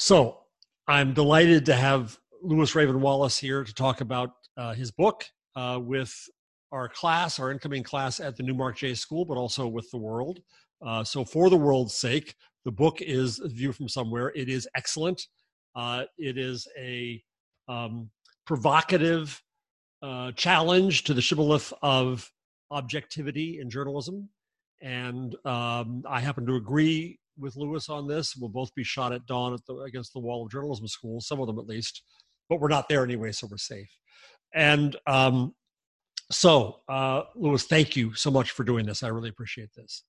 So I'm delighted to have Lewis Raven Wallace here to talk about uh, his book uh, with our class, our incoming class at the Newmark J School, but also with the world. Uh, so, for the world's sake, the book is view from somewhere. It is excellent. Uh, it is a um, provocative uh, challenge to the shibboleth of objectivity in journalism. And um, I happen to agree with Lewis on this. We'll both be shot at dawn at the, against the wall of journalism school, some of them at least, but we're not there anyway, so we're safe. And um, so, uh, Lewis, thank you so much for doing this. I really appreciate this.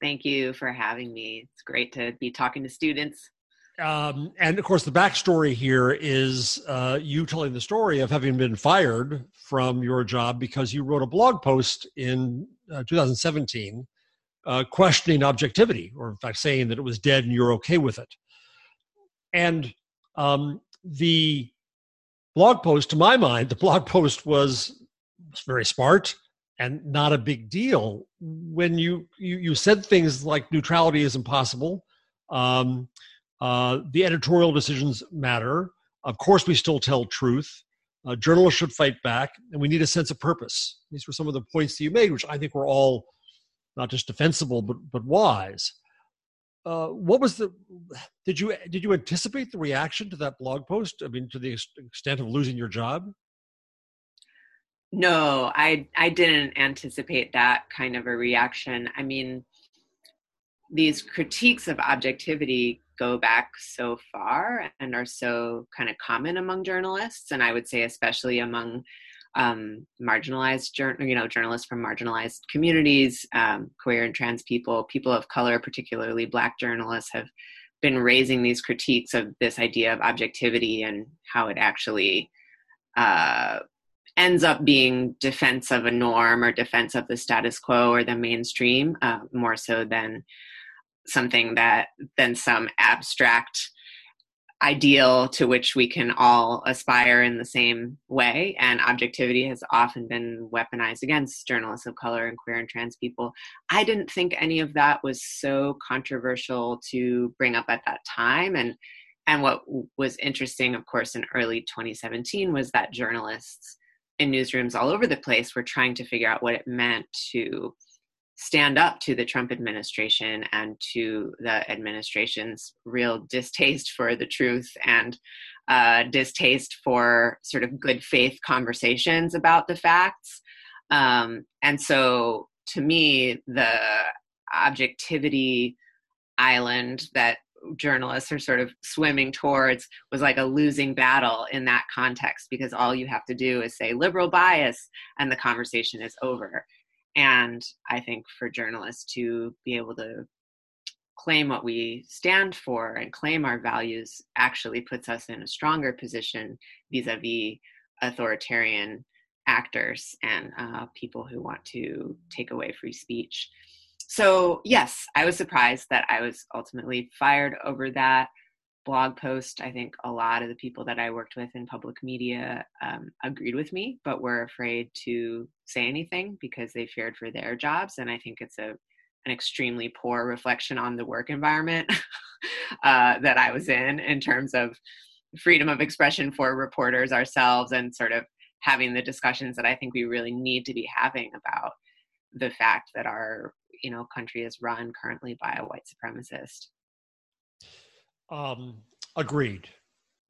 Thank you for having me. It's great to be talking to students. Um, and of course, the backstory here is uh, you telling the story of having been fired from your job because you wrote a blog post in uh, 2017 uh, questioning objectivity, or in fact saying that it was dead and you're okay with it. And um, the blog post, to my mind, the blog post was, was very smart and not a big deal. When you you, you said things like neutrality is impossible, um, uh, the editorial decisions matter. Of course, we still tell truth. Uh, journalists should fight back, and we need a sense of purpose. These were some of the points that you made, which I think were all not just defensible but but wise. Uh, what was the? Did you did you anticipate the reaction to that blog post? I mean, to the extent of losing your job. No, I I didn't anticipate that kind of a reaction. I mean, these critiques of objectivity go back so far and are so kind of common among journalists, and I would say especially among um, marginalized, you know, journalists from marginalized communities, um, queer and trans people, people of color, particularly Black journalists, have been raising these critiques of this idea of objectivity and how it actually uh, ends up being defense of a norm or defense of the status quo or the mainstream, uh, more so than something that than some abstract ideal to which we can all aspire in the same way. And objectivity has often been weaponized against journalists of color and queer and trans people. I didn't think any of that was so controversial to bring up at that time. And and what was interesting, of course, in early 2017 was that journalists in newsrooms all over the place were trying to figure out what it meant to stand up to the Trump administration and to the administration's real distaste for the truth and uh, distaste for sort of good faith conversations about the facts. Um, and so to me, the objectivity island that journalists are sort of swimming towards was like a losing battle in that context because all you have to do is say liberal bias and the conversation is over and I think for journalists to be able to claim what we stand for and claim our values actually puts us in a stronger position vis-a-vis authoritarian actors and uh, people who want to take away free speech. So yes, I was surprised that I was ultimately fired over that blog post, I think a lot of the people that I worked with in public media um, agreed with me, but were afraid to say anything because they feared for their jobs. And I think it's a an extremely poor reflection on the work environment uh, that I was in, in terms of freedom of expression for reporters ourselves, and sort of having the discussions that I think we really need to be having about the fact that our you know country is run currently by a white supremacist. Um, agreed.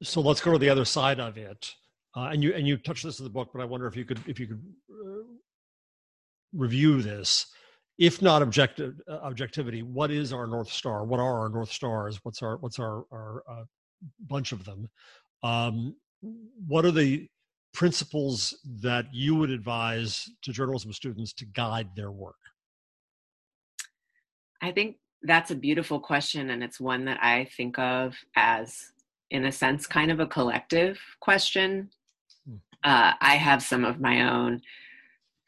So let's go to the other side of it. Uh, and you and you touched this in the book, but I wonder if you could if you could uh, review this. If not objective uh, objectivity, what is our north star? What are our north stars? What's our what's our our uh, bunch of them? Um, what are the principles that you would advise to journalism students to guide their work? I think that's a beautiful question, and it's one that I think of as, in a sense, kind of a collective question. Hmm. Uh, I have some of my own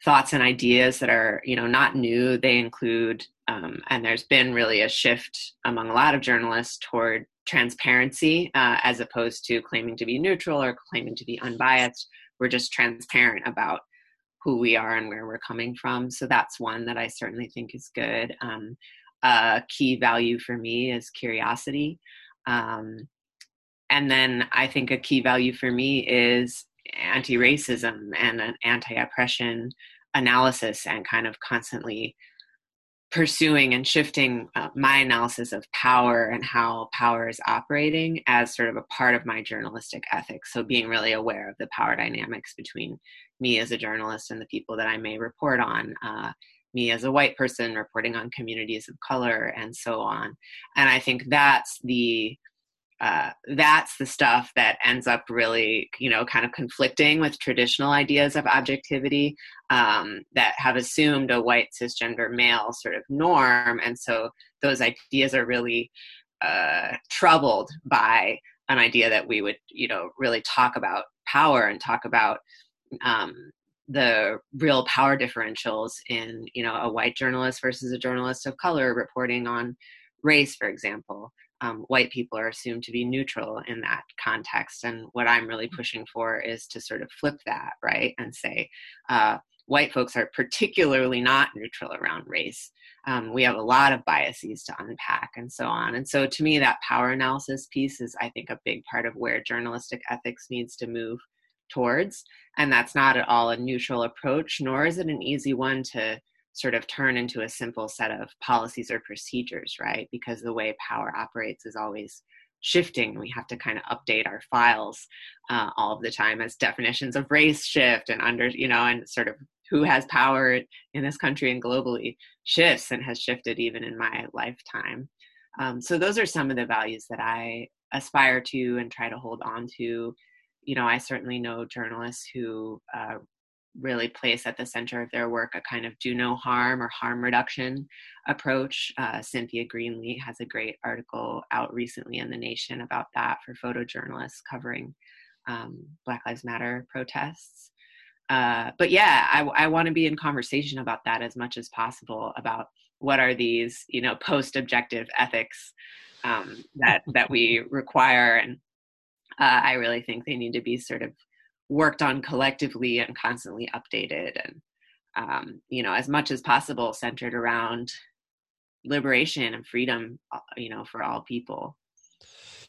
thoughts and ideas that are, you know, not new. They include, um, and there's been really a shift among a lot of journalists toward transparency uh, as opposed to claiming to be neutral or claiming to be unbiased. We're just transparent about who we are and where we're coming from. So that's one that I certainly think is good. Um, a key value for me is curiosity. Um, and then I think a key value for me is anti racism and an anti oppression analysis and kind of constantly pursuing and shifting uh, my analysis of power and how power is operating as sort of a part of my journalistic ethics. So, being really aware of the power dynamics between me as a journalist and the people that I may report on, uh, me as a white person reporting on communities of color, and so on. And I think that's the uh, that's the stuff that ends up really, you know, kind of conflicting with traditional ideas of objectivity um, that have assumed a white cisgender male sort of norm. And so those ideas are really uh, troubled by an idea that we would, you know, really talk about power and talk about um, the real power differentials in, you know, a white journalist versus a journalist of color reporting on race, for example um, white people are assumed to be neutral in that context. And what I'm really mm. pushing for is to sort of flip that, right? And say, uh, white folks are particularly not neutral around race. Um, we have a lot of biases to unpack and so on. And so to me, that power analysis piece is, I think, a big part of where journalistic ethics needs to move towards. And that's not at all a neutral approach, nor is it an easy one to sort of turn into a simple set of policies or procedures, right? Because the way power operates is always shifting. We have to kind of update our files uh, all of the time as definitions of race shift and under, you know, and sort of who has power in this country and globally shifts and has shifted even in my lifetime. Um, so those are some of the values that I aspire to and try to hold on to. You know, I certainly know journalists who uh, really place at the center of their work a kind of do no harm or harm reduction approach. Uh, Cynthia Greenlee has a great article out recently in The Nation about that for photojournalists covering um, Black Lives Matter protests. Uh, but yeah, I, I want to be in conversation about that as much as possible about what are these, you know, post-objective ethics um, that that we require, and uh, I really think they need to be sort of worked on collectively and constantly updated and um, you know as much as possible centered around liberation and freedom uh, you know for all people.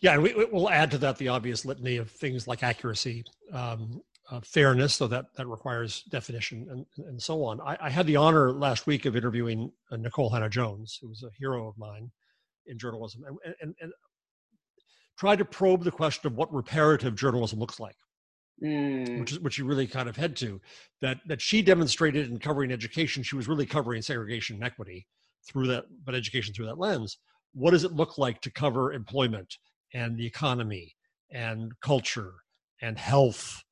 Yeah and we, will add to that the obvious litany of things like accuracy um, uh, fairness so that that requires definition and, and so on. I, I had the honor last week of interviewing uh, nikole hannah-jones who was a hero of mine in journalism and, and, and tried to probe the question of what reparative journalism looks like Mm. which is which you really kind of head to that that she demonstrated in covering education she was really covering segregation and equity through that but education through that lens what does it look like to cover employment and the economy and culture and health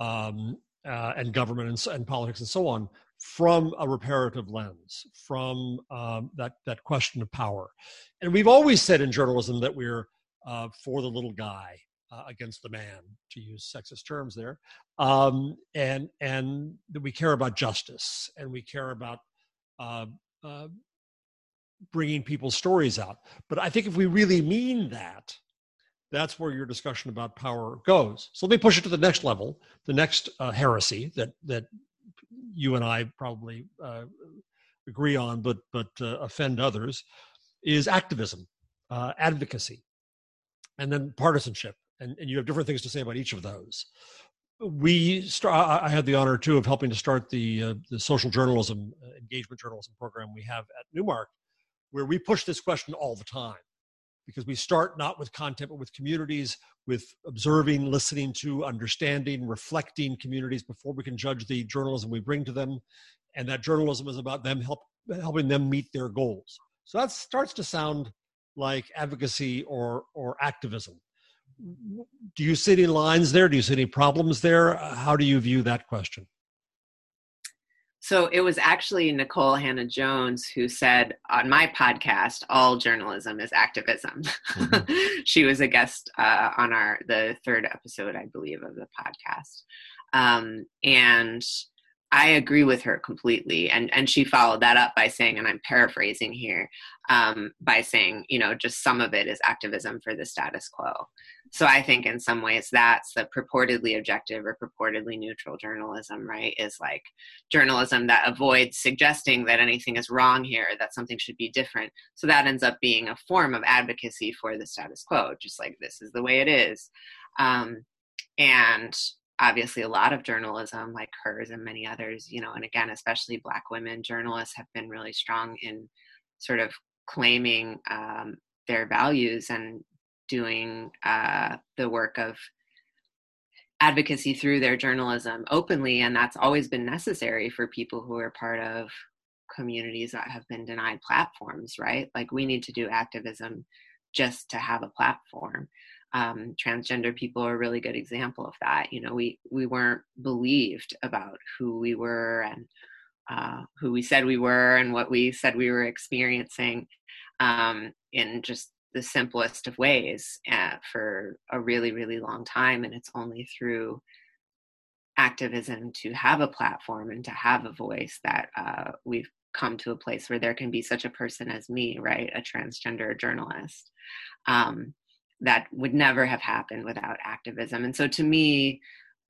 um, uh, and government and, and, politics and so on from a reparative lens from um, that that question of power and we've always said in journalism that we're uh, for the little guy uh, against the man, to use sexist terms there, um, and and that we care about justice and we care about uh, uh, bringing people's stories out. But I think if we really mean that, that's where your discussion about power goes. So let me push it to the next level, the next uh, heresy that that you and I probably uh, agree on, but but offend others, is activism, advocacy, and then partisanship and, and you have different things to say about each of those. We start. I had the honor too of helping to start the uh, the social journalism uh, engagement journalism program we have at Newmark, where we push this question all the time, because we start not with content but with communities, with observing, listening to, understanding, reflecting communities before we can judge the journalism we bring to them, and that journalism is about them help helping them meet their goals. So that starts to sound like advocacy or or activism do you see any lines there? Do you see any problems there? How do you view that question? So it was actually Nikole Hannah-Jones who said on my podcast, "All journalism is activism." Mm-hmm. she was a guest uh, on our the third episode, I believe, of the podcast, um, and I agree with her completely. And and she followed that up by saying, and I'm paraphrasing here, um, by saying, you know, just some of it is activism for the status quo. so I think in some ways that's the purportedly objective or purportedly neutral journalism, right? Is like journalism that avoids suggesting that anything is wrong here, that something should be different. So that ends up being a form of advocacy for the status quo, just like this is the way it is. Um, and obviously a lot of journalism like hers and many others you know and again especially black women journalists have been really strong in sort of claiming um, their values and doing uh, the work of advocacy through their journalism openly and that's always been necessary for people who are part of communities that have been denied platforms right? Like we need to do activism just to have a platform um, transgender people are a really good example of that. You know, we we weren't believed about who we were and uh, who we said we were and what we said we were experiencing um, in just the simplest of ways uh, for a really really long time. And it's only through activism to have a platform and to have a voice that uh, we've come to a place where there can be such a person as me, right, a transgender journalist. Um, that would never have happened without activism. And so to me,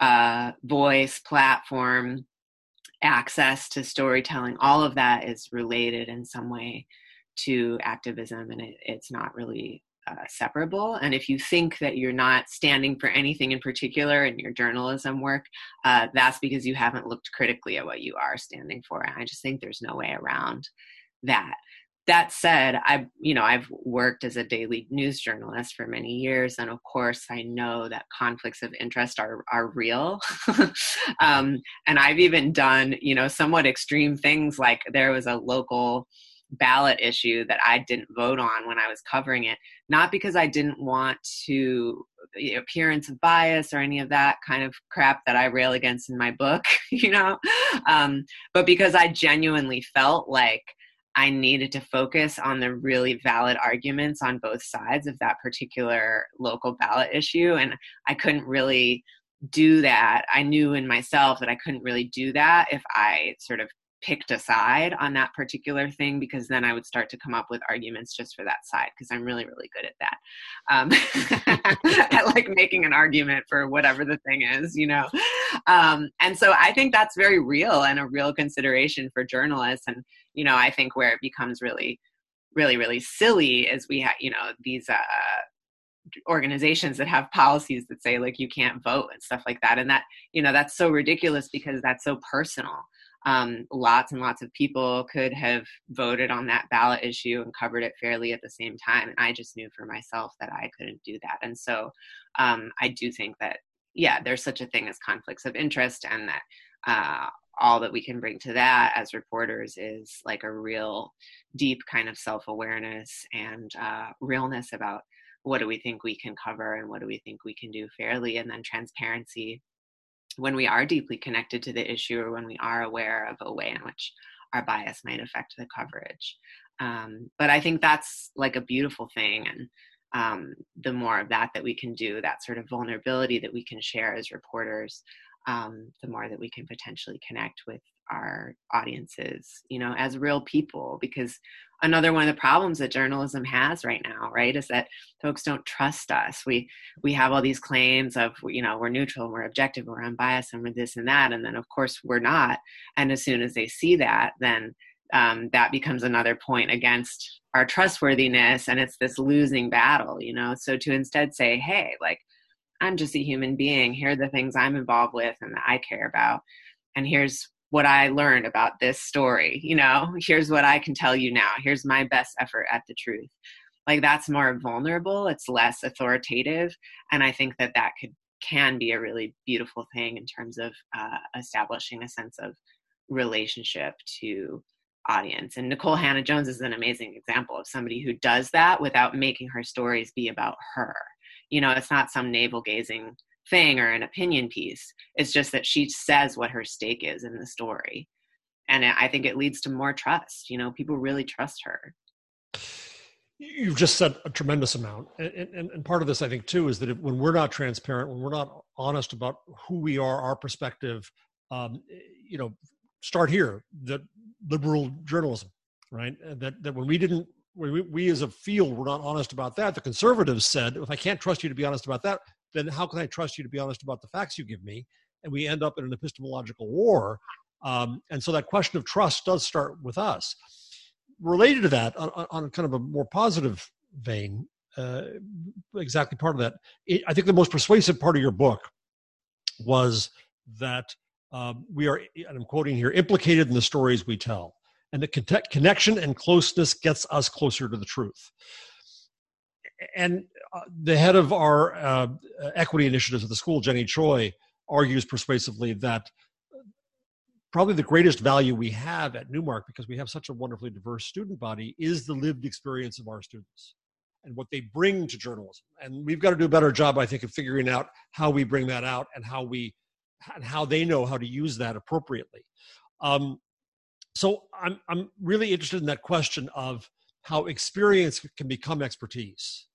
uh, voice, platform, access to storytelling, all of that is related in some way to activism, and it, it's not really uh, separable. And if you think that you're not standing for anything in particular in your journalism work, uh, that's because you haven't looked critically at what you are standing for. And I just think there's no way around that that said i you know i've worked as a daily news journalist for many years and of course i know that conflicts of interest are are real. Um, and i've even done you know somewhat extreme things like there was a local ballot issue that i didn't vote on when i was covering it not because i didn't want to appearance of bias or any of that kind of crap that i rail against in my book you know? Um, but because i genuinely felt like I needed to focus on the really valid arguments on both sides of that particular local ballot issue. And I couldn't really do that. I knew in myself that I couldn't really do that if I sort of picked a side on that particular thing because then I would start to come up with arguments just for that side because I'm really, really good at that. Um, at like making an argument for whatever the thing is, you know? Um, and so I think that's very real and a real consideration for journalists. And, you know, I think where it becomes really, really, really silly is we have, you know, these, uh, organizations that have policies that say like you can't vote and stuff like that and that you know that's so ridiculous because that's so personal um, lots and lots of people could have voted on that ballot issue and covered it fairly at the same time. And I just knew for myself that I couldn't do that. And so um, I do think that, yeah, there's such a thing as conflicts of interest, and that uh, all that we can bring to that as reporters is like a real deep kind of self awareness and uh, realness about what do we think we can cover and what do we think we can do fairly, and then transparency when we are deeply connected to the issue or when we are aware of a way in which our bias might affect the coverage. Um, but I think that's like a beautiful thing. And um, the more of that that we can do, that sort of vulnerability that we can share as reporters, um, the more that we can potentially connect with our audiences, you know, as real people. Because another one of the problems that journalism has right now, right, is that folks don't trust us. We we have all these claims of, you know, we're neutral, we're objective, we're unbiased, and we're this and that, and then of course we're not. And as soon as they see that, then um, that becomes another point against our trustworthiness, and it's this losing battle, you know. So to instead say, hey, like I'm just a human being. Here are the things I'm involved with and that I care about. And here's what I learned about this story. You know, here's what I can tell you now. Here's my best effort at the truth. Like that's more vulnerable. It's less authoritative, and I think that that could can be a really beautiful thing in terms of uh, establishing a sense of relationship to audience. And Nikole Hannah-Jones is an amazing example of somebody who does that without making her stories be about her. You know, it's not some navel gazing thing or an opinion piece. It's just that she says what her stake is in the story. And I think it leads to more trust. You know, people really trust her. You've just said a tremendous amount. And, and, and part of this, I think, too, is that if, when we're not transparent, when we're not honest about who we are, our perspective, um, you know, start here, the liberal journalism, right? That, that when we didn't we, we as a field were not honest about that. The conservatives said, if I can't trust you to be honest about that, then how can I trust you to be honest about the facts you give me? And we end up in an epistemological war. Um, and so that question of trust does start with us. Related to that, on, on kind of a more positive vein, uh, exactly part of that, it, I think the most persuasive part of your book was that um, we are, and I'm quoting here, implicated in the stories we tell. And the con- connection and closeness gets us closer to the truth. And uh, the head of our uh, equity initiatives at the school, Jenny Choi, argues persuasively that probably the greatest value we have at Newmark, because we have such a wonderfully diverse student body, is the lived experience of our students and what they bring to journalism. And we've got to do a better job, I think, of figuring out how we bring that out and how we and how they know how to use that appropriately. Um, so I'm I'm really interested in that question of how experience can become expertise.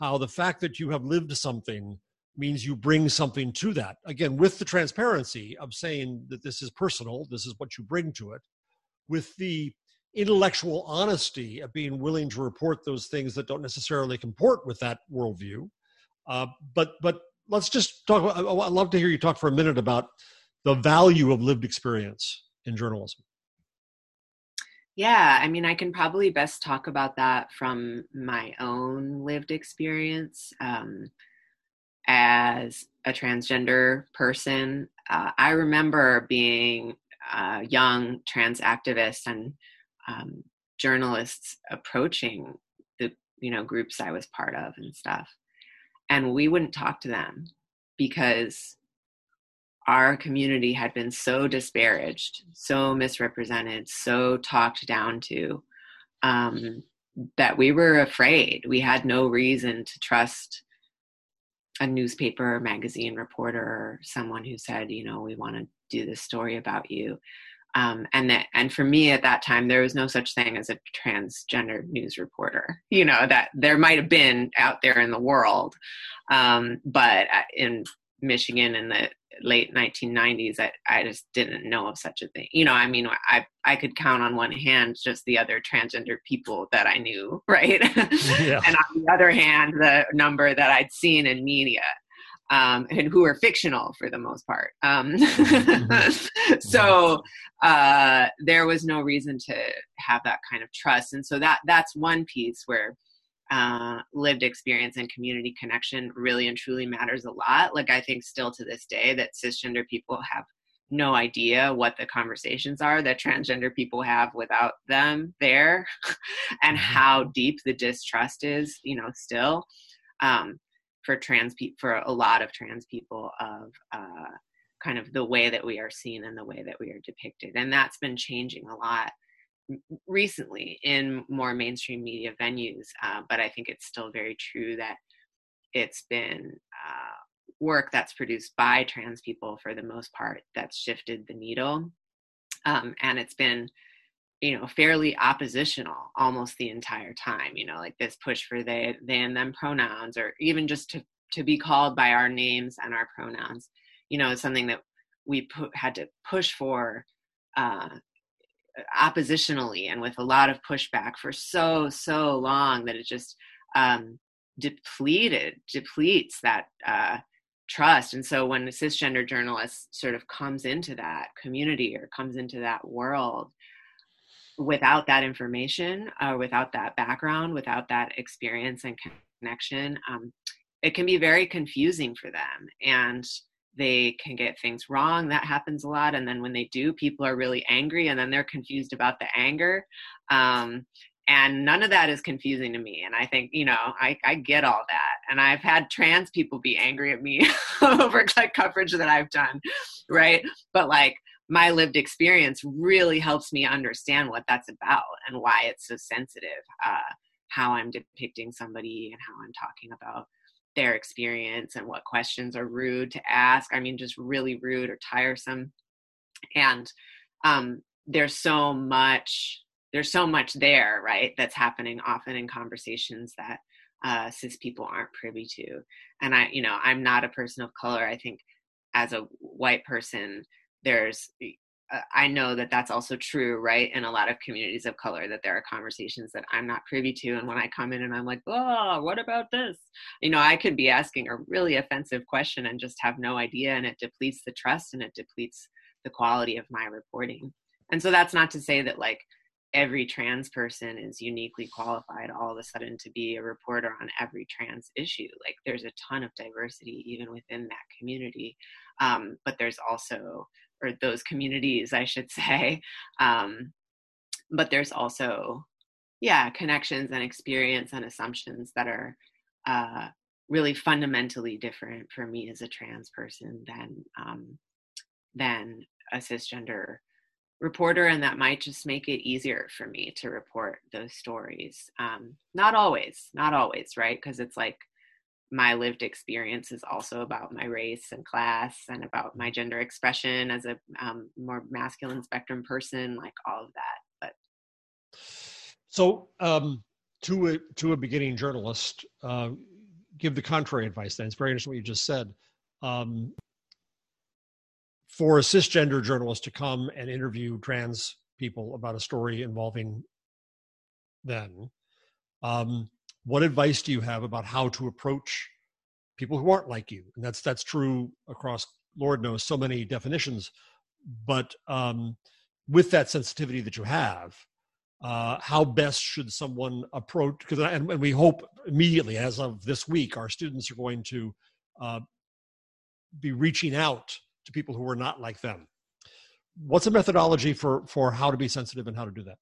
How the fact that you have lived something means you bring something to that. Again, with the transparency of saying that this is personal, this is what you bring to it, with the intellectual honesty of being willing to report those things that don't necessarily comport with that worldview. Uh, but but let's just talk. About, I'd love to hear you talk for a minute about the value of lived experience in journalism. Yeah, I mean, I can probably best talk about that from my own lived experience. Um, as a transgender person, uh, I remember being a young trans activist and um, journalists approaching the you know groups I was part of and stuff, and we wouldn't talk to them because our community had been so disparaged, so misrepresented, so talked down to um, that we were afraid. We had no reason to trust a newspaper magazine reporter or someone who said, you know, we want to do this story about you um, and that and for me at that time there was no such thing as a transgender news reporter you know that there might have been out there in the world um, but in michigan in the late 1990s I, I just didn't know of such a thing you know i mean i i could count on one hand just the other transgender people that i knew right yeah. and on the other hand the number that i'd seen in media um, and who are fictional for the most part. Um, so uh, there was no reason to have that kind of trust, and so that that's one piece where uh, lived experience and community connection really and truly matters a lot. Like I think still to this day that cisgender people have no idea what the conversations are that transgender people have without them there and mm-hmm. how deep the distrust is you know still um, for trans people for a lot of trans people of uh, kind of the way that we are seen and the way that we are depicted and that's been changing a lot recently in more mainstream media venues uh, but i think it's still very true that it's been uh, work that's produced by trans people for the most part that's shifted the needle um, and it's been you know fairly oppositional almost the entire time you know like this push for they they and them pronouns or even just to to be called by our names and our pronouns you know is something that we had to push for uh, oppositionally and with a lot of pushback for so so long that it just um, depleted depletes that uh, trust and so when a cisgender journalist sort of comes into that community or comes into that world without that information, uh, without that background, without that experience and connection, um, it can be very confusing for them. And they can get things wrong. That happens a lot. And then when they do, people are really angry and then they're confused about the anger. Um, and none of that is confusing to me. And I think, you know, I, I get all that. And I've had trans people be angry at me over coverage that I've done, right? But like, my lived experience really helps me understand what that's about and why it's so sensitive uh, how i'm depicting somebody and how i'm talking about their experience and what questions are rude to ask. I mean just really rude or tiresome. And um, there's so much there's so much there right that's happening often in conversations that uh, cis people aren't privy to. And i you know i'm not a person of color. I think as a white person there's I know that that's also true, right? In a lot of communities of color, that there are conversations that I'm not privy to. And when I come in and I'm like, oh, what about this? You know, I could be asking a really offensive question and just have no idea. And it depletes the trust and it depletes the quality of my reporting. And so that's not to say that like every trans person is uniquely qualified all of a sudden to be a reporter on every trans issue. Like there's a ton of diversity even within that community. Um, but there's also or those communities, I should say. Um, but there's also, yeah, connections and experience and assumptions that are uh, really fundamentally different for me as a trans person than um, than a cisgender reporter, and that might just make it easier for me to report those stories. Um, not always, not always, right? Because it's like my lived experience is also about my race and class and about my gender expression as a um, more masculine spectrum person like all of that but so um, to a to a beginning journalist uh, give the contrary advice then. It's very interesting what you just said. Um, for a cisgender journalist to come and interview trans people about a story involving them um, what advice do you have about how to approach people who aren't like you? And that's that's true across lord knows so many definitions but um, with that sensitivity that you have uh, how best should someone approach because and, and, we hope immediately as of this week our students are going to uh, be reaching out to people who are not like them. What's a methodology for for how to be sensitive and how to do that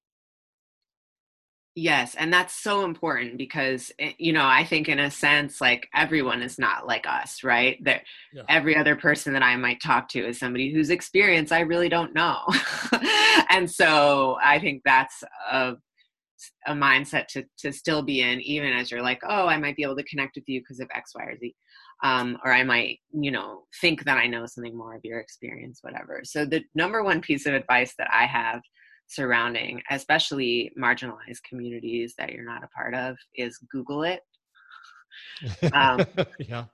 Yes, and that's so important because eh, you know I think in a sense like everyone is not like us, right? That yeah. every other person that I might talk to is somebody whose experience I really don't know, and so I think that's a a mindset to to still be in, even as you're like, oh, I might be able to connect with you because of X, Y, or Z, um, or I might you know think that I know something more of your experience, whatever. So the number one piece of advice that I have surrounding, especially marginalized communities that you're not a part of, is Google it. Um, yeah.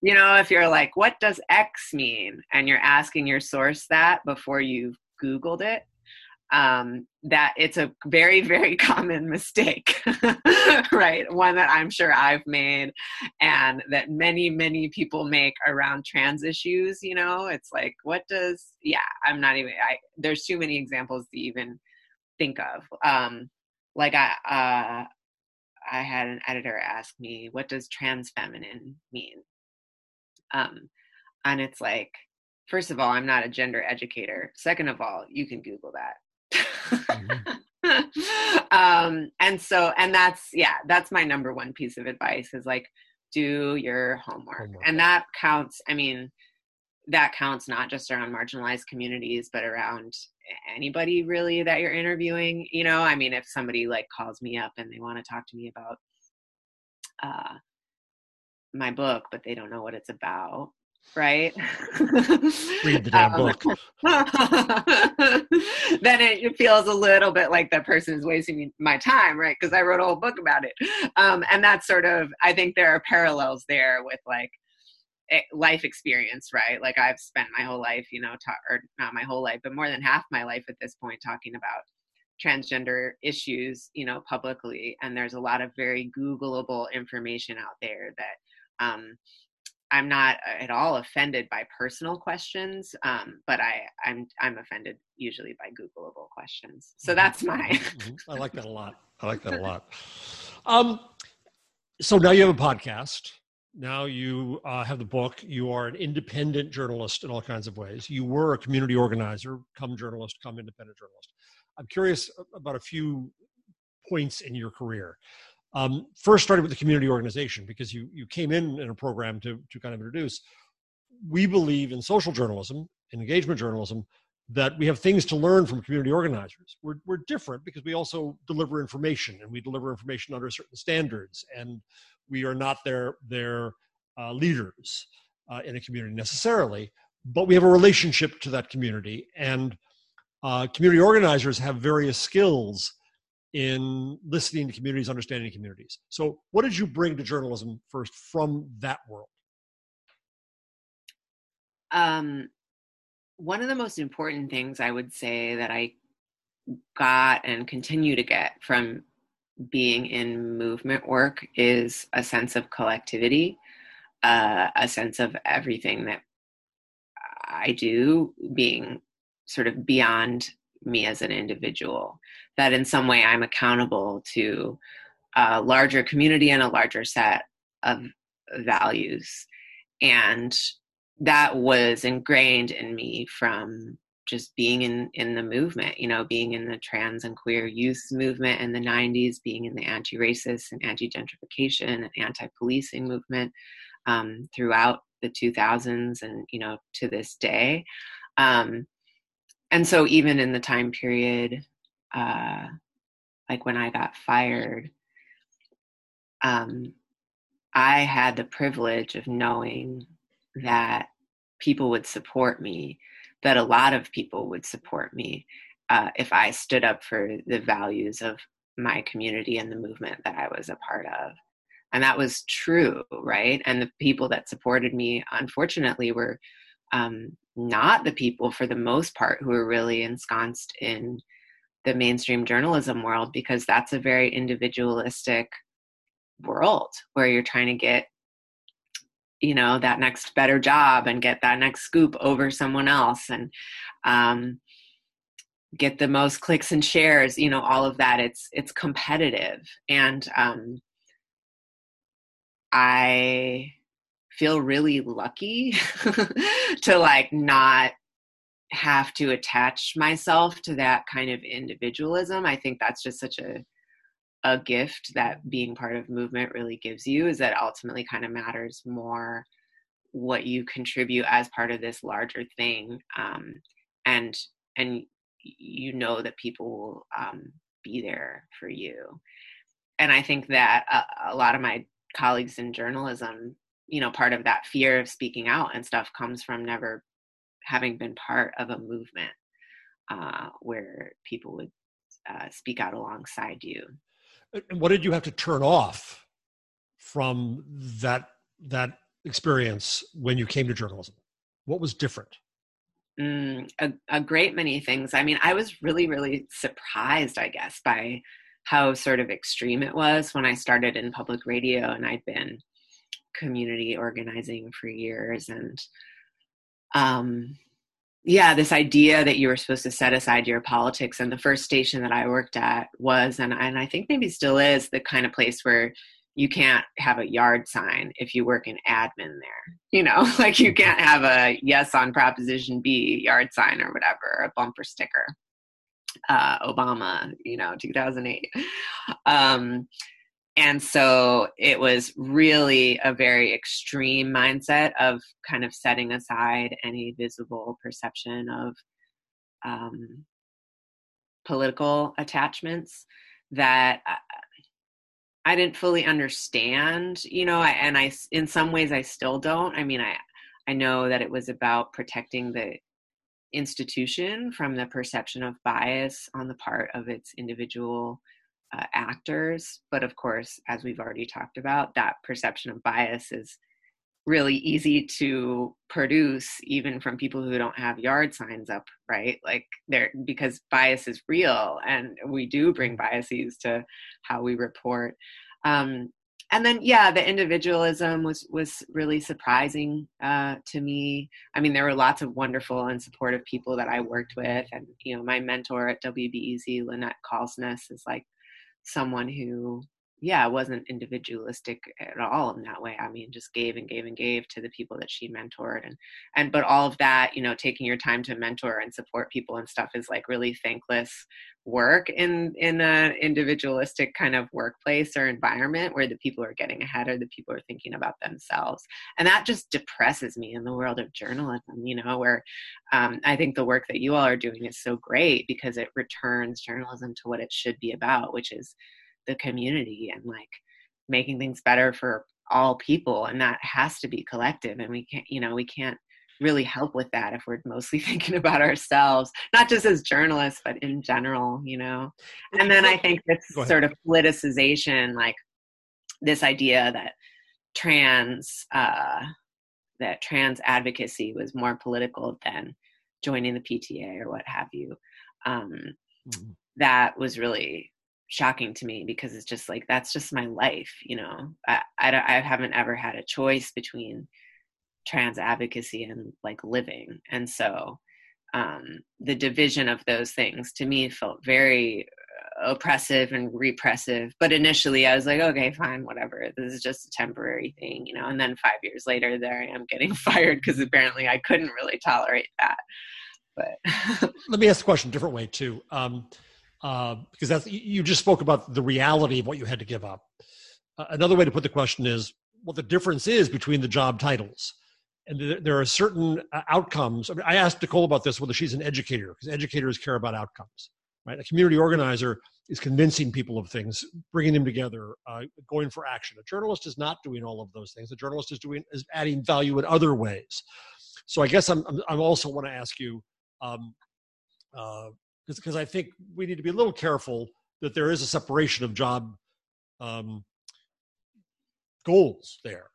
You know, if you're like, what does X mean? And you're asking your source that before you've Googled it, um, that it's a very, very common mistake, right? One that I'm sure I've made and that many, many people make around trans issues. You know, it's like, what does, yeah, I'm not even, I, there's too many examples to even think of. Um, like, I, uh, I had an editor ask me, what does trans feminine mean? Um, and it's like, first of all, I'm not a gender educator. Second of all, you can Google that. um, and so, and that's, yeah, that's my number one piece of advice is like, do your homework. homework. And that counts. I mean, that counts not just around marginalized communities, but around anybody really that you're interviewing. You know, I mean, if somebody like calls me up and they want to talk to me about uh, my book, but they don't know what it's about, right? Read the damn um, book. then it feels a little bit like that person is wasting my time, right? Because I wrote a whole book about it. Um, and that's sort of, I think there are parallels there with like life experience, right? Like I've spent my whole life, you know, ta- or not my whole life, but more than half my life at this point talking about transgender issues, you know, publicly. And there's a lot of very Googleable information out there that, um, I'm not at all offended by personal questions, um, but I, I'm I'm offended usually by Googleable questions. So mm-hmm. that's my. Mm-hmm. I like that a lot. I like that a lot. Um, so now you have a podcast. Now you uh, have the book. You are an independent journalist in all kinds of ways. You were a community organizer, come journalist, come independent journalist. I'm curious about a few points in your career. Um, first started with the community organization because you you came in in a program to to kind of introduce. We believe in social journalism, in engagement journalism, that we have things to learn from community organizers. We're we're different because we also deliver information and we deliver information under certain standards, and we are not their their uh, leaders uh, in a community necessarily, but we have a relationship to that community, and uh, community organizers have various skills in listening to communities, understanding communities. So, what did you bring to journalism first from that world? Um, one of the most important things I would say that I got and continue to get from being in movement work is a sense of collectivity, uh, a sense of everything that I do being sort of beyond me as an individual. That in some way I'm accountable to a larger community and a larger set of values. And that was ingrained in me from just being in in the movement you know being in the trans and queer youth movement in the 90s being in the anti-racist and anti-gentrification and anti-policing movement um, throughout the 2000s and you know to this day um, and so even in the time period uh, like when i got fired um, i had the privilege of knowing that people would support me that a lot of people would support me uh, if I stood up for the values of my community and the movement that I was a part of. And that was true, right? And the people that supported me, unfortunately, were um, not the people, for the most part, who are really ensconced in the mainstream journalism world because that's a very individualistic world where you're trying to get you know that next better job and get that next scoop over someone else and um, get the most clicks and shares you know all of that. It's it's competitive. And um, i feel really lucky to like not have to attach myself to that kind of individualism. I think that's just such a a gift that being part of movement really gives you is that ultimately kind of matters more what you contribute as part of this larger thing um, and and you know that people will um, be there for you. And i think that a, a, lot of my colleagues in journalism you know part of that fear of speaking out and stuff comes from never having been part of a movement uh, where people would uh, speak out alongside you and what did you have to turn off from that that experience when you came to journalism? What was different? Mm, a, a great many things. I mean, I was really, really surprised, I guess, by how sort of extreme it was when I started in public radio and I'd been community organizing for years and um yeah this idea that you were supposed to set aside your politics and the first station that i worked at was and, and i think maybe still is the kind of place where you can't have a yard sign if you work in admin there you know? Like you can't have a yes on proposition b yard sign or whatever a bumper sticker uh, obama you know 2008 um, and so it was really a very extreme mindset of kind of setting aside any visible perception of um, political attachments that I didn't fully understand, you know, and I, in some ways, I still don't. I mean, I, I know that it was about protecting the institution from the perception of bias on the part of its individual uh, actors. But of course, as we've already talked about, that perception of bias is really easy to produce even from people who don't have yard signs up right? Like there because bias is real and we do bring biases to how we report. Um, and then yeah the individualism was was really surprising uh, to me. I mean there were lots of wonderful and supportive people that i worked with and you know my mentor at wbez lynette Kalsnes is like someone who yeah wasn't individualistic at all in that way. I mean just gave and gave and gave to the people that she mentored and and but all of that you know taking your time to mentor and support people and stuff is like really thankless work in in a individualistic kind of workplace or environment where the people are getting ahead or the people are thinking about themselves. And that just depresses me in the world of journalism you know where um, i think the work that you all are doing is so great because it returns journalism to what it should be about which is the community and like making things better for all people and that has to be collective and we can't you know we can't really help with that if we're mostly thinking about ourselves not just as journalists but in general you know and then i think this sort of politicization like this idea that trans uh that trans advocacy was more political than joining the PTA or what have you. Um, mm-hmm. That was really shocking to me because it's just like that's just my life you know? I, I, I haven't ever had a choice between trans advocacy and like living. And so um, the division of those things to me felt very oppressive and repressive. But initially i was like okay fine whatever. This is just a temporary thing you know? And then five years later there i am getting fired because apparently i couldn't really tolerate that. But let me ask the question a different way too. Um, uh, because that's you just spoke about the reality of what you had to give up. Uh, another way to put the question is what the difference is between the job titles. And th- there are certain uh, outcomes. I, mean, I, asked Nikole about this whether she's an educator because educators care about outcomes. Right, a community organizer is convincing people of things, bringing them together, uh, going for action. A journalist is not doing all of those things. A journalist is doing is adding value in other ways. So I guess I'm I'm also want to ask you, um, uh, because I think we need to be a little careful that there is a separation of job um, goals there.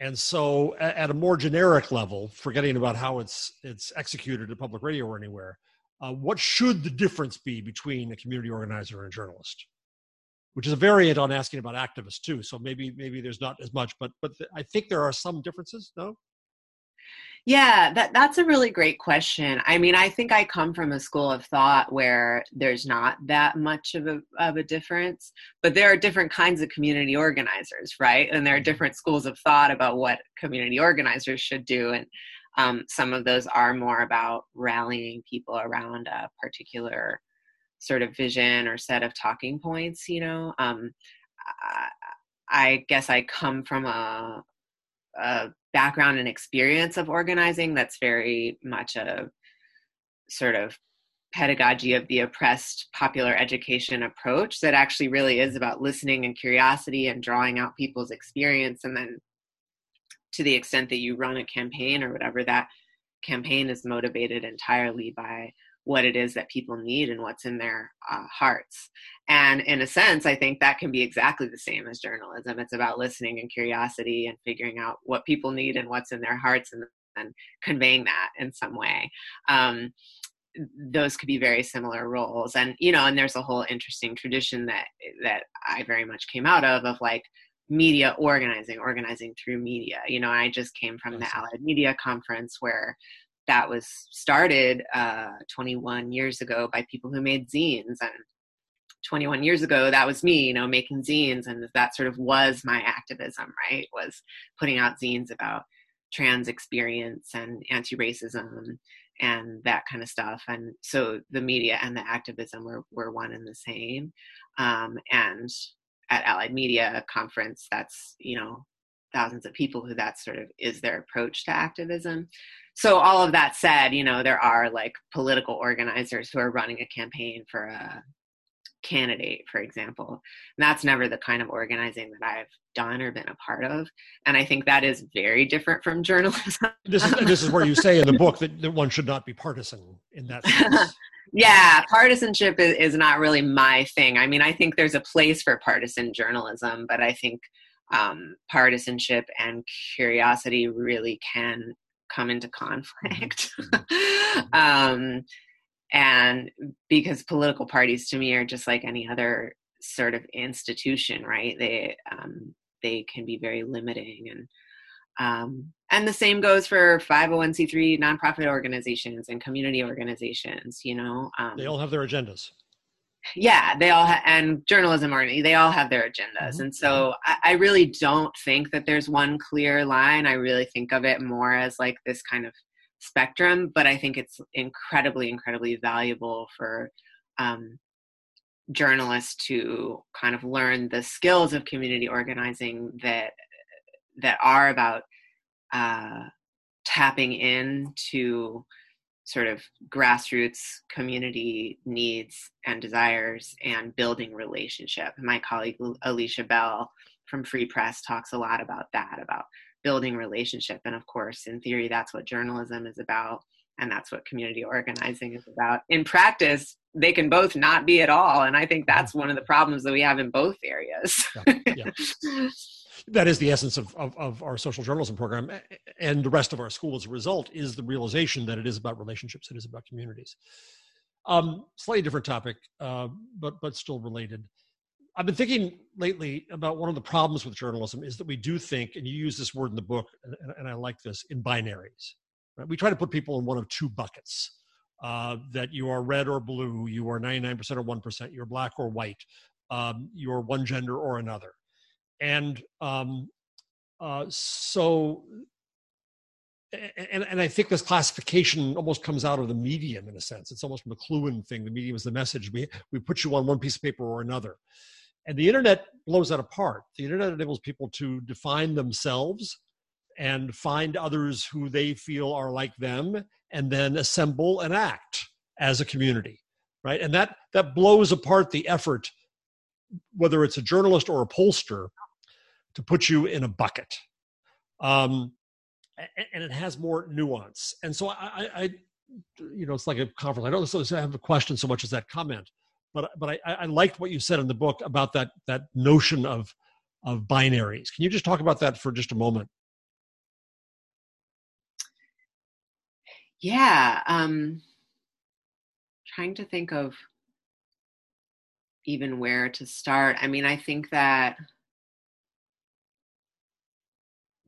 And so, at, a more generic level, forgetting about how it's it's executed at public radio or anywhere, uh, what should the difference be between a community organizer and a journalist? Which is a variant on asking about activists too. So maybe maybe there's not as much, but but I think there are some differences. No. Yeah, that that's a really great question. I mean, I think I come from a school of thought where there's not that much of a of a difference, but there are different kinds of community organizers, right? And there are mm-hmm. different schools of thought about what community organizers should do and um, some of those are more about rallying people around a particular sort of vision or set of talking points you know um, I, I guess i come from a, a background and experience of organizing that's very much a sort of pedagogy of the oppressed popular education approach that actually really is about listening and curiosity and drawing out people's experience and then to the extent that you run a campaign or whatever that campaign is motivated entirely by what it is that people need and what's in their uh, hearts. And in a sense, I think that can be exactly the same as journalism. It's about listening and curiosity and figuring out what people need and what's in their hearts and, and conveying that in some way. Um, those could be very similar roles and you know and there's a whole interesting tradition that that i very much came out of of like media organizing organizing through media you know i just came from the allied media conference where that was started uh, 21 years ago by people who made zines and 21 years ago that was me you know making zines and that sort of was my activism right was putting out zines about trans experience and anti-racism and that kind of stuff and so the media and the activism were, were one and the same um, and at allied media conference that's you know thousands of people who that sort of is their approach to activism so all of that said you know there are like political organizers who are running a campaign for a candidate for example. And that's never the kind of organizing that i've done or been a part of. And i think that is very different from journalism. This is this is where you say in the book that, that one should not be partisan in that sense. Yeah partisanship is, is not really my thing. I mean i think there's a place for partisan journalism but i think um, partisanship and curiosity really can come into conflict. Mm-hmm. um, and because political parties to me are just like any other sort of institution, right? They um, they can be very limiting and um, and the same goes for 501c3 nonprofit organizations and community organizations you know um, they all have their agendas yeah they all ha- and journalism or they all have their agendas. Mm-hmm. and so I, I, really don't think that there's one clear line. I really think of it more as like this kind of spectrum but i think it's incredibly incredibly valuable for um, journalists to kind of learn the skills of community organizing that that are about uh, tapping into sort of grassroots community needs and desires and building relationship. My colleague Alicia Bell from Free Press talks a lot about that, about building relationship. And of course, in theory, that's what journalism is about. And that's what community organizing is about. In practice, they can both not be at all. And I think that's mm-hmm. one of the problems that we have in both areas. yeah, yeah. that is the essence of, of, of, our social journalism program and the rest of our school as a result is the realization that it is about relationships it is about communities. Um, slightly different topic uh, but but still related. I've been thinking lately about one of the problems with journalism is that we do think and you use this word in the book and, and i like this in binaries right? we try to put people in one of two buckets uh, that you are red or blue you are 99% or 1% you're black or white um, you're one gender or another and um, uh, so and, and I think this classification almost comes out of the medium in a sense. It's almost McLuhan thing. The medium is the message. We we put you on one piece of paper or another, and the internet blows that apart. The internet enables people to define themselves and find others who they feel are like them, and then assemble and act as a community, right? And that that blows apart the effort, whether it's a journalist or a pollster, to put you in a bucket. Um, and it has more nuance. And so I, I, you know, it's like a conference. I don't necessarily have a question so much as that comment, but but I, I liked what you said in the book about that that notion of of binaries. Can you just talk about that for just a moment? Yeah, um, trying to think of even where to start. I mean, I think that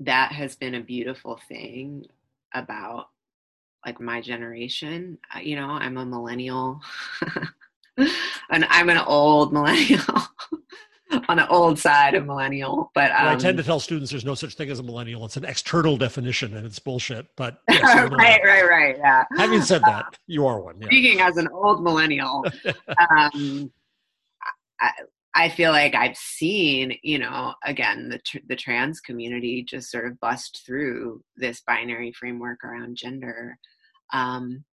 that has been a beautiful thing about like my generation. Uh, you know, I'm a millennial and I'm an old millennial. on the old side of millennial. But um, well, I tend to um tell students there's no such thing as a millennial. It's an external definition, and it's bullshit. But yes, right, right, right. Yeah. Having said that, uh, you are one. Yeah. Speaking as an old millennial, um, I, I feel like I've seen, you know, again, the tr- the trans community just sort of bust through this binary framework around gender, um,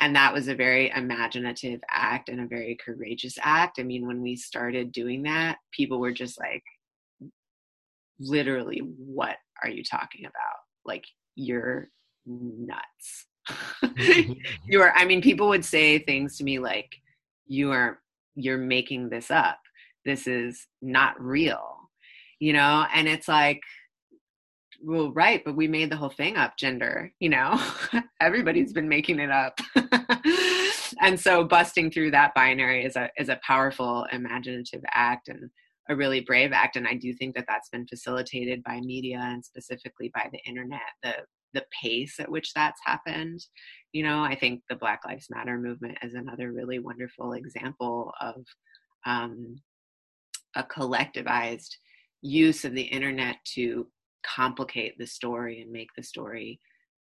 and that was a very imaginative act and a very courageous act. I mean, when we started doing that, people were just like, literally, "What are you talking about? Like, you're nuts." you are. I mean, people would say things to me like, "You are." You're making this up this is not real you know? And it's like well right but we made the whole thing up gender you know? Everybody's been making it up. And so busting through that binary is a is a powerful imaginative act and a really brave act. And i do think that that's been facilitated by media and specifically by the internet the the pace at which that's happened. You know i think the black lives matter movement is another really wonderful example of um, a collectivized use of the internet to complicate the story and make the story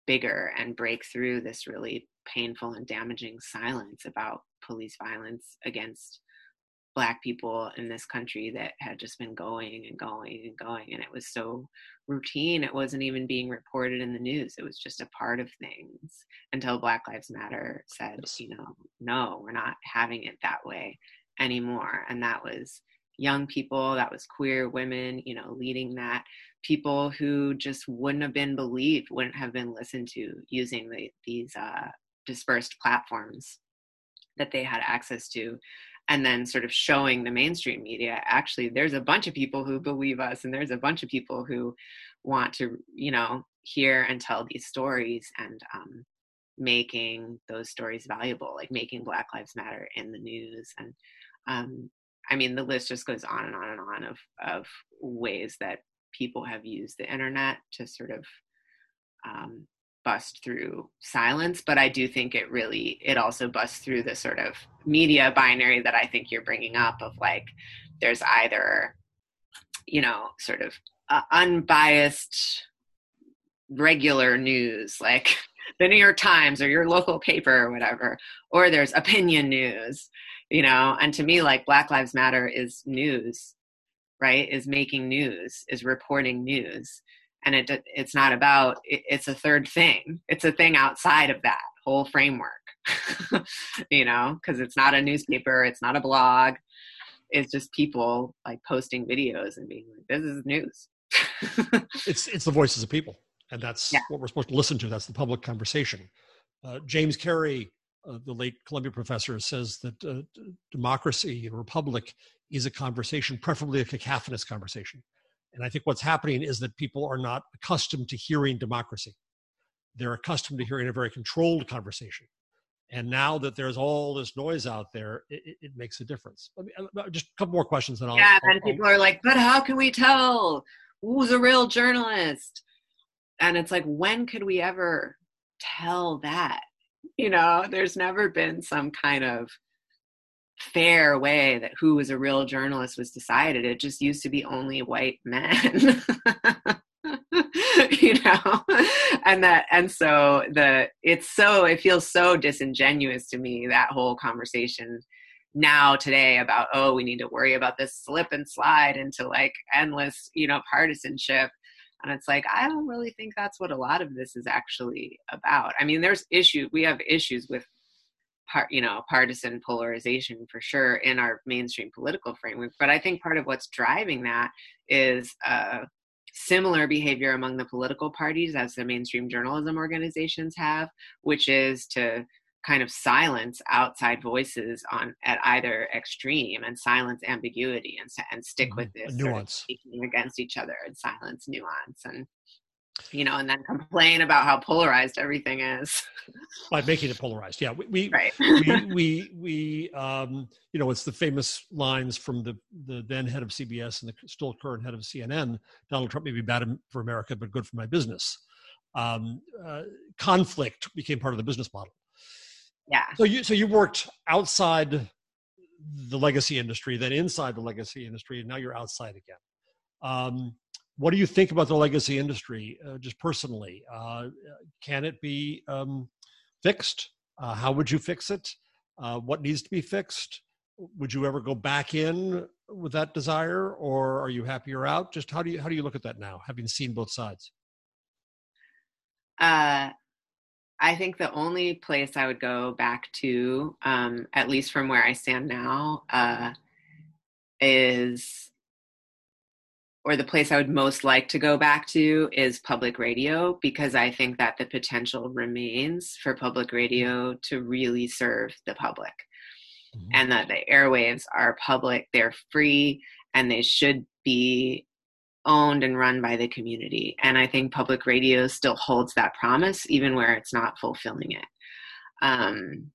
bigger and break through this really painful and damaging silence about police violence against black people in this country that had just been going and going and going. And it was so routine. It wasn't even being reported in the news. It was just a part of things until black lives matter said yes. you know no we're not having it that way anymore. And that was young people, that was queer women, you know, leading that, people who just wouldn't have been believed, wouldn't have been listened to using the, these uh, dispersed platforms that they had access to. And then sort of showing the mainstream media, actually, there's a bunch of people who believe us, and there's a bunch of people who want to, you know, hear and tell these stories and um, making those stories valuable, like making Black Lives Matter in the news and um, I mean, the list just goes on and on and on of of ways that people have used the internet to sort of um, bust through silence. But I do think it really it also busts through the sort of media binary that I think you're bringing up of like there's either you know sort of uh, unbiased regular news like the New York Times or your local paper or whatever, or there's opinion news you know and to me like black lives matter is news right? Is making news is reporting news. And it it's not about it, it's a third thing. It's a thing outside of that whole framework you know because it's not a newspaper it's not a blog. It's just people like posting videos and being like this is news. It's it's the voices of people. And that's yeah. what we're supposed to listen to. That's the public conversation. Uh, james carey uh, the late Columbia professor says that uh, democracy, a republic, is a conversation, preferably a cacophonous conversation. And I think what's happening is that people are not accustomed to hearing democracy. They're accustomed to hearing a very controlled conversation. And now that there's all this noise out there, it, it makes a difference. Me, uh, just a couple more questions, and I'll. Yeah, and people are like, "But how can we tell who's a real journalist?" And it's like, when could we ever tell that? You know, there's never been some kind of fair way that who was a real journalist was decided. It just used to be only white men. you know and that and so the it's so it feels so disingenuous to me that whole conversation now today about oh we need to worry about this slip and slide into like endless you know partisanship and it's like i don't really think that's what a lot of this is actually about. I mean there's issue we have issues with part you know partisan polarization for sure in our mainstream political framework but i think part of what's driving that is uh, similar behavior among the political parties as the mainstream journalism organizations have which is to kind of silence outside voices on at either extreme and silence ambiguity and and stick mm-hmm. with this nuance speaking against each other and silence nuance and you know, and then complain about how polarized everything is. By making it polarized, yeah. We we right. we, we we um, you know, it's the famous lines from the the then head of CBS and the still current head of CNN. Donald Trump may be bad for America, but good for my business. Um, uh, conflict became part of the business model. Yeah. So you so you worked outside the legacy industry, then inside the legacy industry, and now you're outside again. Um, what do you think about the legacy industry, uh, just personally? Uh, can it be um, fixed? Uh, how would you fix it? Uh, what needs to be fixed? Would you ever go back in with that desire, or are you happier out? Just how do you how do you look at that now, having seen both sides? Uh, I think the only place I would go back to, um, at least from where I stand now, uh, is or the place I would most like to go back to is public radio because I think that the potential remains for public radio to really serve the public mm-hmm. and that the airwaves are public, they're free, and they should be owned and run by the community. And I think public radio still holds that promise even where it's not fulfilling it. Um,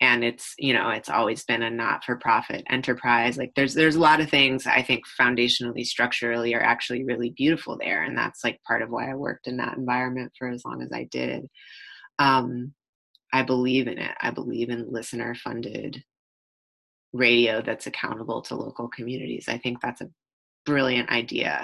and it's you know it's always been a not-for-profit enterprise. Like there's there's a lot of things i think foundationally structurally are actually really beautiful there. And that's like part of why i worked in that environment for as long as i did. Um, i believe in it. I believe in listener funded radio that's accountable to local communities. I think that's a brilliant idea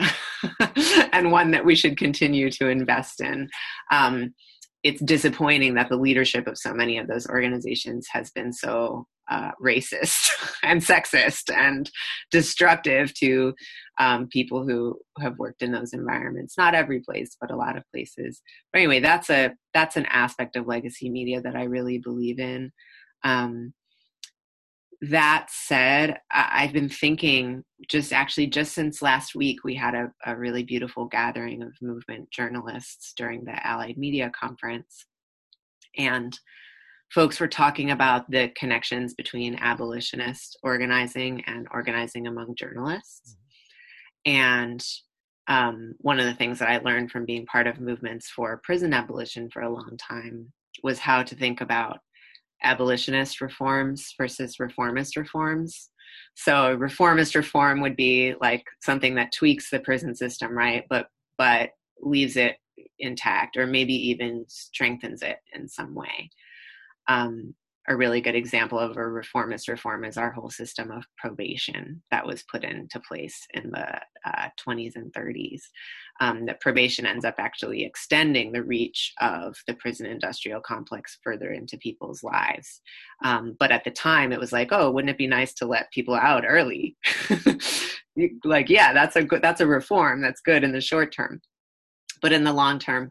and one that we should continue to invest in um, it's disappointing that the leadership of so many of those organizations has been so uh, racist and sexist and destructive to um, people who have worked in those environments. Not every place, but a lot of places. But anyway, that's a that's an aspect of legacy media that I really believe in. Um, that said, I've been thinking just actually just since last week, we had a, a, really beautiful gathering of movement journalists during the Allied Media Conference. And folks were talking about the connections between abolitionist organizing and organizing among journalists. Mm-hmm. And um, one of the things that I learned from being part of movements for prison abolition for a long time was how to think about abolitionist reforms versus reformist reforms. So reformist reform would be like something that tweaks the prison system, right? But but leaves it intact or maybe even strengthens it in some way. Um, a really good example of a reformist reform is our whole system of probation that was put into place in the uh, 20s and 30s. Um, that probation ends up actually extending the reach of the prison industrial complex further into people's lives. Um, but at the time, it was like, oh, wouldn't it be nice to let people out early? like, yeah, that's a good, that's a reform. That's good in the short term, but in the long term,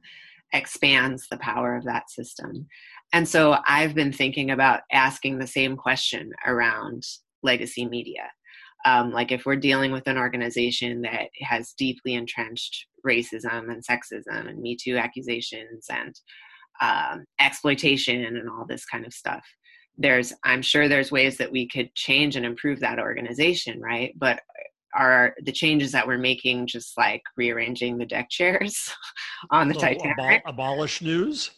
expands the power of that system. And so I've been thinking about asking the same question around legacy media. Um, like if we're dealing with an organization that has deeply entrenched racism and sexism and Me Too accusations and um, exploitation and all this kind of stuff, there's I'm sure there's ways that we could change and improve that organization, right? But are the changes that we're making just like rearranging the deck chairs on the so Titanic. abolish news.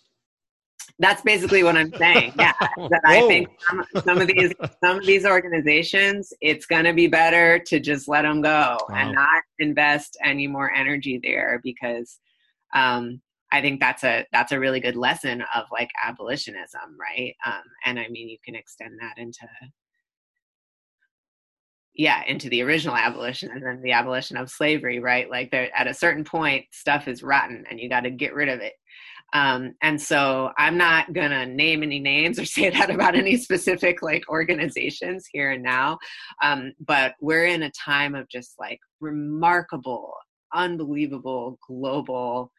That's basically what I'm saying. Yeah, that I think some, some, of these some of these organizations, it's going to be better to just let them go wow. and not invest any more energy there because um, I think that's a that's a really good lesson of like abolitionism, right? Um, and I mean, you can extend that into yeah into the original abolition and then the abolition of slavery right like there at a certain point stuff is rotten and you got to get rid of it um, and so i'm not gonna name any names or say that about any specific like organizations here and now. Um, but we're in a time of just like remarkable unbelievable global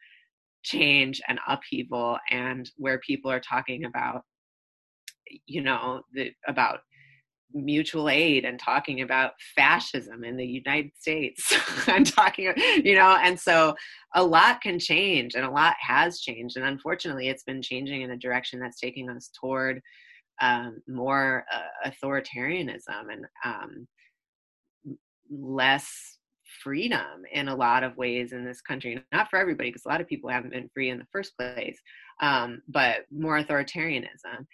change and upheaval and where people are talking about you know the, about mutual aid and talking about fascism in the United States and talking, you know, and so a lot can change and a lot has changed. And unfortunately, it's been changing in a direction that's taking us toward um, more uh, authoritarianism and um, less freedom in a lot of ways in this country. Not for everybody, because a lot of people haven't been free in the first place, um, but more authoritarianism.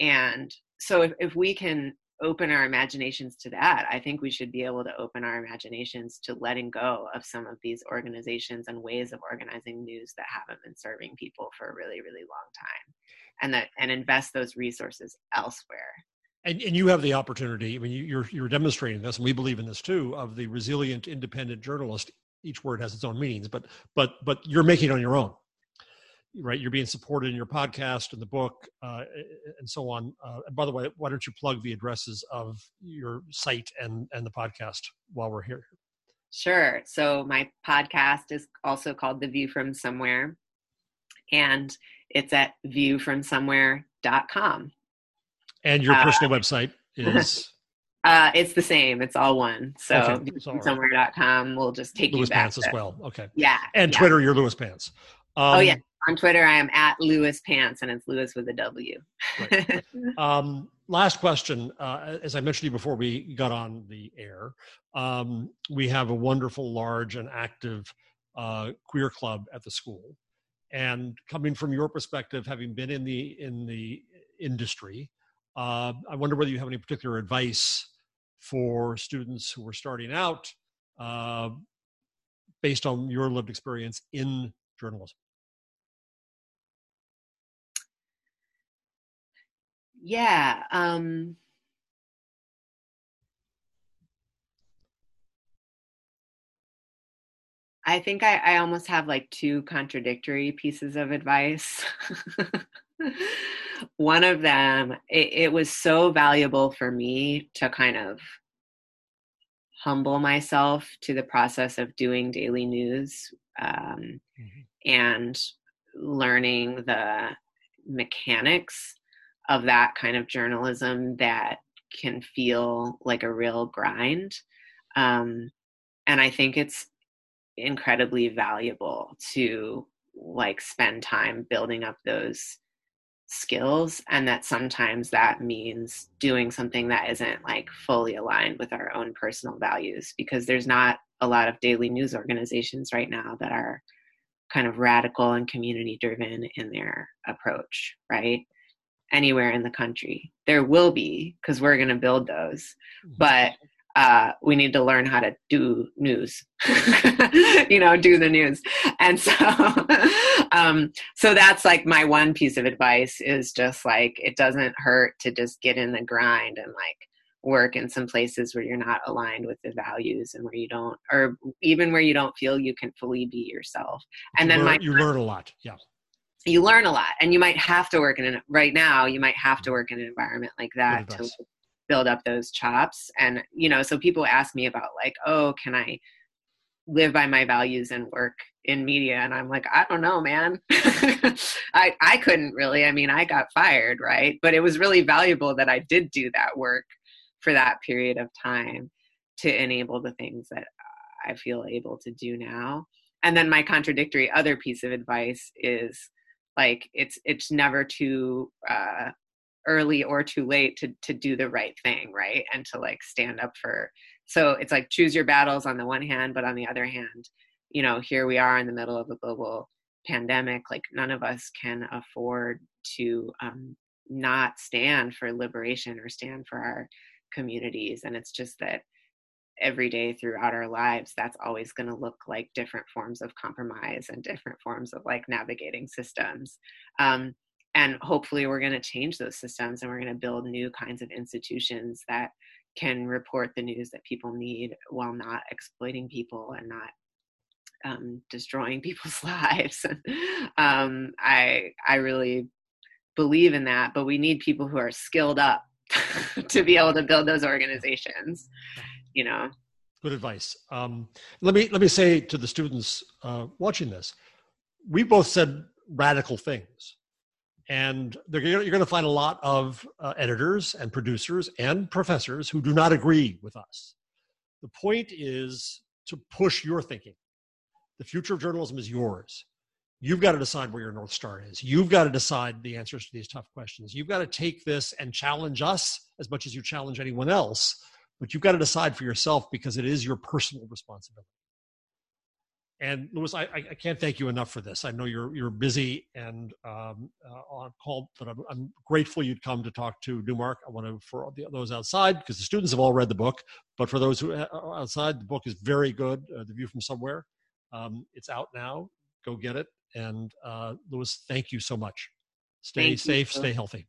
And so if, if we can open our imaginations to that, I think we should be able to open our imaginations to letting go of some of these organizations and ways of organizing news that haven't been serving people for a really, really long time, and that and invest those resources elsewhere. And, and you have the opportunity. I mean, you're you're demonstrating this, and we believe in this too. Of the resilient, independent journalist. Each word has its own meanings, but but but you're making it on your own right you're being supported in your podcast and the book uh, and so on uh, and by the way why don't you plug the addresses of your site and and the podcast while we're here sure so my podcast is also called the view from somewhere and it's at viewfromsomewhere.com and your personal uh, website is uh, it's the same. It's all one. So okay. somewhere.com will just take Lewis you back. Pants to, as well. Okay. Yeah. And yeah. Twitter, you're Lewis Pants. Um, oh yeah, on Twitter I am at Lewis Pants, and it's Lewis with a W. right. um, last question. Uh, as I mentioned to you before we got on the air, um, we have a wonderful, large, and active uh, queer club at the school. And coming from your perspective, having been in the in the industry, uh, I wonder whether you have any particular advice for students who are starting out, uh, based on your lived experience in journalism. Yeah um I think I, I almost have like two contradictory pieces of advice. One of them, it, it, was so valuable for me to kind of humble myself to the process of doing daily news um, mm-hmm. and learning the mechanics of that kind of journalism that can feel like a real grind. Um, and I think it's incredibly valuable to like spend time building up those skills and that sometimes that means doing something that isn't like fully aligned with our own personal values because there's not a lot of daily news organizations right now that are kind of radical and community driven in their approach right anywhere in the country. There will be because we're going to build those, mm-hmm. but uh, we need to learn how to do news, you know, do the news. And so, um, so that's like my one piece of advice is just like, it doesn't hurt to just get in the grind and like work in some places where you're not aligned with the values and where you don't, or even where you don't feel you can fully be yourself. And you then learn, my, you learn a lot. Yeah you learn a lot and you might have to work in an right now you might have to work in an environment like that to build up those chops. And you know so people ask me about like oh can i live by my values and work in media? And i'm like i don't know man. I i couldn't really. I mean i got fired right? But it was really valuable that i did do that work for that period of time to enable the things that i feel able to do now. And then my contradictory other piece of advice is like it's it's never too uh, early or too late to to do the right thing right? And to like stand up for so it's like choose your battles on the one hand but on the other hand you know here we are in the middle of a global pandemic like none of us can afford to um, not stand for liberation or stand for our communities. And it's just that every day throughout our lives that's always going to look like different forms of compromise and different forms of like navigating systems um, and hopefully we're going to change those systems and we're going to build new kinds of institutions that can report the news that people need while not exploiting people and not um, destroying people's lives. um, I I really believe in that, but we need people who are skilled up to be able to build those organizations. You know. Good advice. Um, let me let me say to the students uh, watching this, we both said radical things and you're going to find a lot of uh, editors and producers and professors who do not agree with us. The point is to push your thinking. The future of journalism is yours. You've got to decide where your North Star is. You've got to decide the answers to these tough questions. You've got to take this and challenge us as much as you challenge anyone else, but you've got to decide for yourself because it is your personal responsibility. And Lewis, I, I can't thank you enough for this. I know you're you're busy and um, uh, on call, but I'm, I'm, grateful you'd come to talk to Newmark. I want to for those outside because the students have all read the book, but for those who are uh, outside, the book is very good. Uh, the View from Somewhere, um, it's out now. Go get it. And uh, Lewis, thank you so much. Stay thank safe, you. stay healthy.